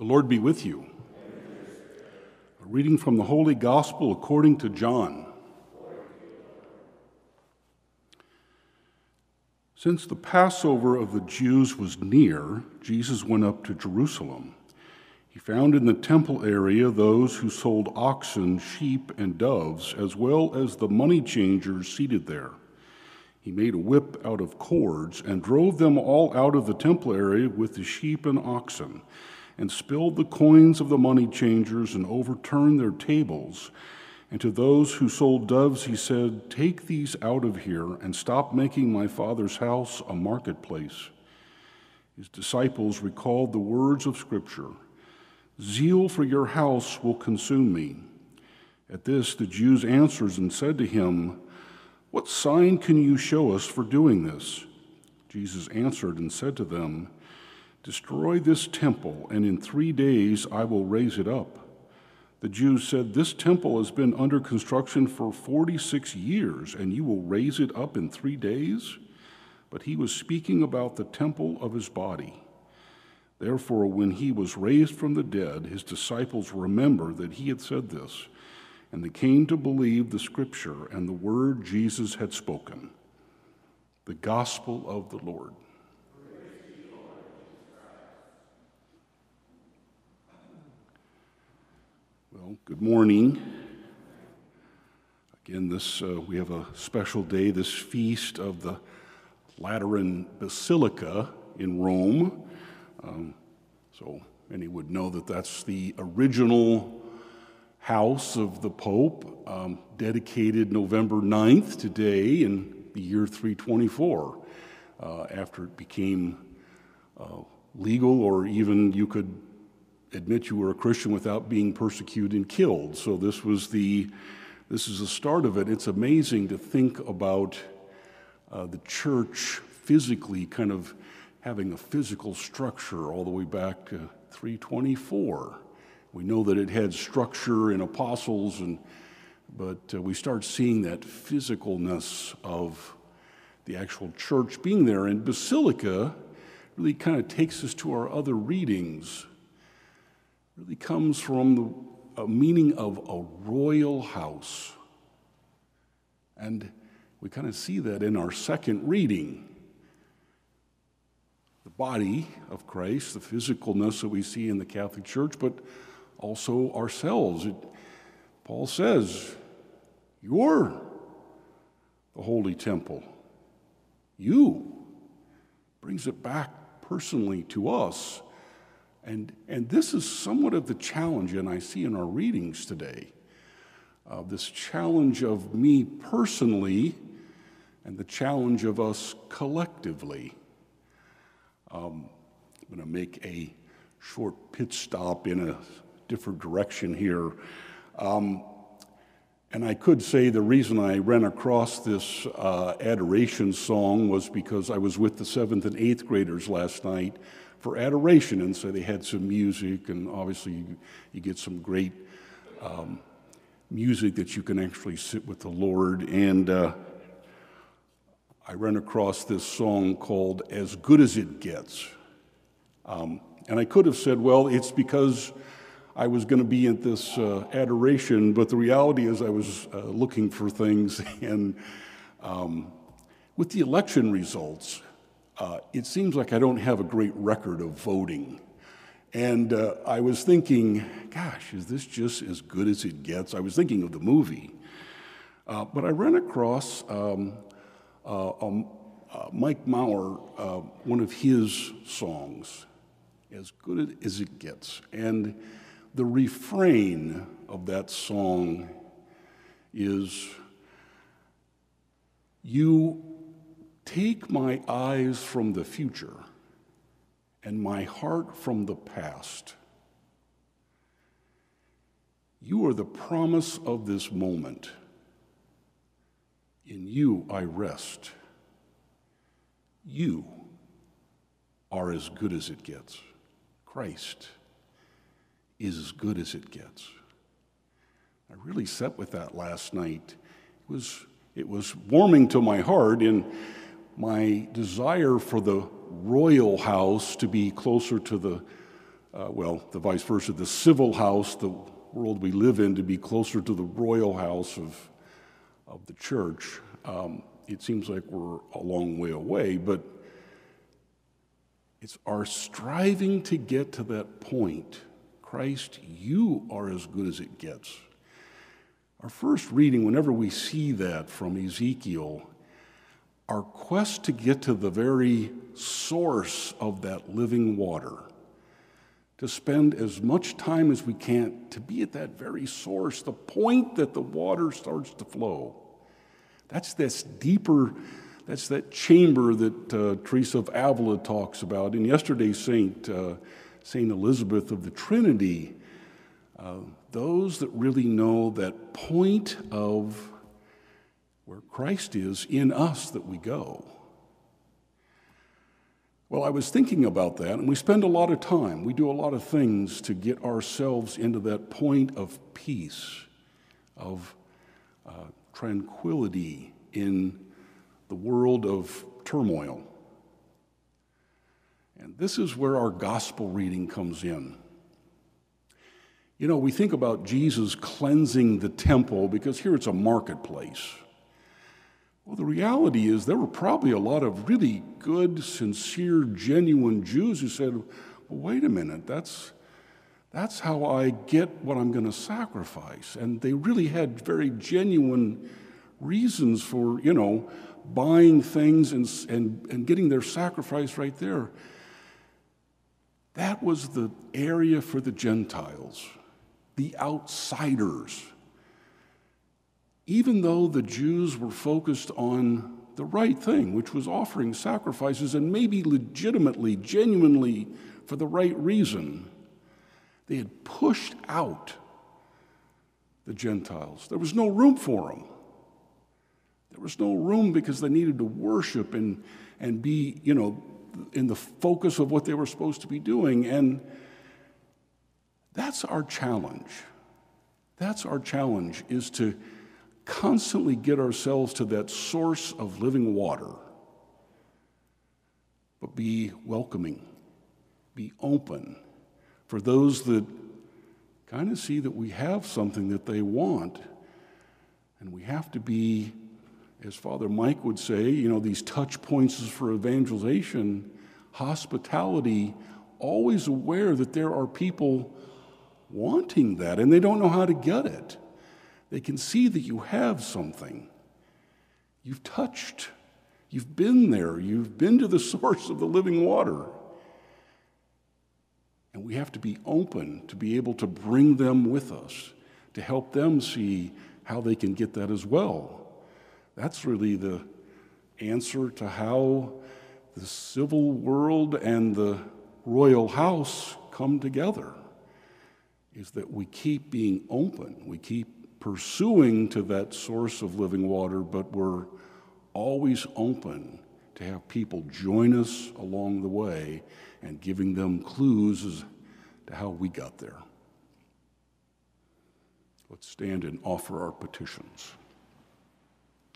The Lord be with you. A reading from the Holy Gospel according to John. Since the Passover of the Jews was near, Jesus went up to Jerusalem. He found in the temple area those who sold oxen, sheep, and doves, as well as the money changers seated there. He made a whip out of cords and drove them all out of the temple area with the sheep and oxen, and spilled the coins of the money changers and overturned their tables. And to those who sold doves, he said, Take these out of here and stop making my father's house a marketplace. His disciples recalled the words of Scripture Zeal for your house will consume me. At this, the Jews answered and said to him, what sign can you show us for doing this? Jesus answered and said to them, Destroy this temple, and in three days I will raise it up. The Jews said, This temple has been under construction for 46 years, and you will raise it up in three days? But he was speaking about the temple of his body. Therefore, when he was raised from the dead, his disciples remembered that he had said this and they came to believe the scripture and the word Jesus had spoken. The gospel of the Lord. Well, good morning. Again, this uh, we have a special day, this feast of the Lateran Basilica in Rome. Um, so many would know that that's the original house of the Pope, um, dedicated November 9th today in the year 324, uh, after it became uh, legal, or even you could admit you were a Christian without being persecuted and killed. So this was the this is the start of it. It's amazing to think about uh, the church physically kind of having a physical structure all the way back to 324. We know that it had structure and apostles, and, but uh, we start seeing that physicalness of the actual church being there. And Basilica really kind of takes us to our other readings. Really comes from the meaning of a royal house. And we kind of see that in our second reading. The body of Christ, the physicalness that we see in the Catholic Church, but also ourselves. It, Paul says, You're the holy temple. You brings it back personally to us. And, and this is somewhat of the challenge, and I see in our readings today uh, this challenge of me personally and the challenge of us collectively. Um, I'm going to make a short pit stop in a different direction here. Um, and I could say the reason I ran across this uh, adoration song was because I was with the seventh and eighth graders last night for adoration, and so they had some music, and obviously you, you get some great um, music that you can actually sit with the Lord. And uh, I ran across this song called As Good as It Gets. Um, and I could have said, well, it's because I was going to be at this uh, adoration, but the reality is I was uh, looking for things. And um, with the election results, uh, it seems like I don't have a great record of voting. And uh, I was thinking, gosh, is this just as good as it gets? I was thinking of the movie. Uh, but I ran across um, uh, um, Mike Mauer, one of his songs, As Good as It Gets. And the refrain of that song is You take my eyes from the future and my heart from the past. You are the promise of this moment. In you I rest. You are as good as it gets. Christ is as good as it gets. I really sat with that last night. It was, it was warming to my heart in my desire for the royal house to be closer to the uh, well, the vice versa, the civil house, the world we live in, to be closer to the royal house of, of the church. Um, it seems like we're a long way away, but it's our striving to get to that point. Christ, you are as good as it gets. Our first reading, whenever we see that from Ezekiel, our quest to get to the very source of that living water, to spend as much time as we can to be at that very source, the point that the water starts to flow. That's this deeper, that's that chamber that uh, Teresa of Avila talks about. In yesterday's saint, uh, Saint Elizabeth of the Trinity, uh, those that really know that point of where Christ is in us that we go. Well, I was thinking about that, and we spend a lot of time, we do a lot of things to get ourselves into that point of peace, of uh, tranquility in the world of turmoil. And this is where our gospel reading comes in. You know, we think about Jesus cleansing the temple because here it's a marketplace. Well, the reality is there were probably a lot of really good, sincere, genuine Jews who said, well, wait a minute, that's, that's how I get what I'm going to sacrifice. And they really had very genuine reasons for, you know, buying things and, and, and getting their sacrifice right there. That was the area for the Gentiles the outsiders. Even though the Jews were focused on the right thing, which was offering sacrifices and maybe legitimately, genuinely for the right reason, they had pushed out the Gentiles. There was no room for them. There was no room because they needed to worship and, and be, you know, in the focus of what they were supposed to be doing. And that's our challenge. That's our challenge is to constantly get ourselves to that source of living water. But be welcoming, be open for those that kind of see that we have something that they want. And we have to be, as Father Mike would say, you know, these touch points for evangelization, hospitality, always aware that there are people wanting that and they don't know how to get it. They can see that you have something. You've touched, you've been there, you've been to the source of the living water. And we have to be open to be able to bring them with us, to help them see how they can get that as well. That's really the answer to how the civil world and the royal house come together is that we keep being open, we keep pursuing to that source of living water, but we're always open to have people join us along the way and giving them clues as to how we got there. Let's stand and offer our petitions.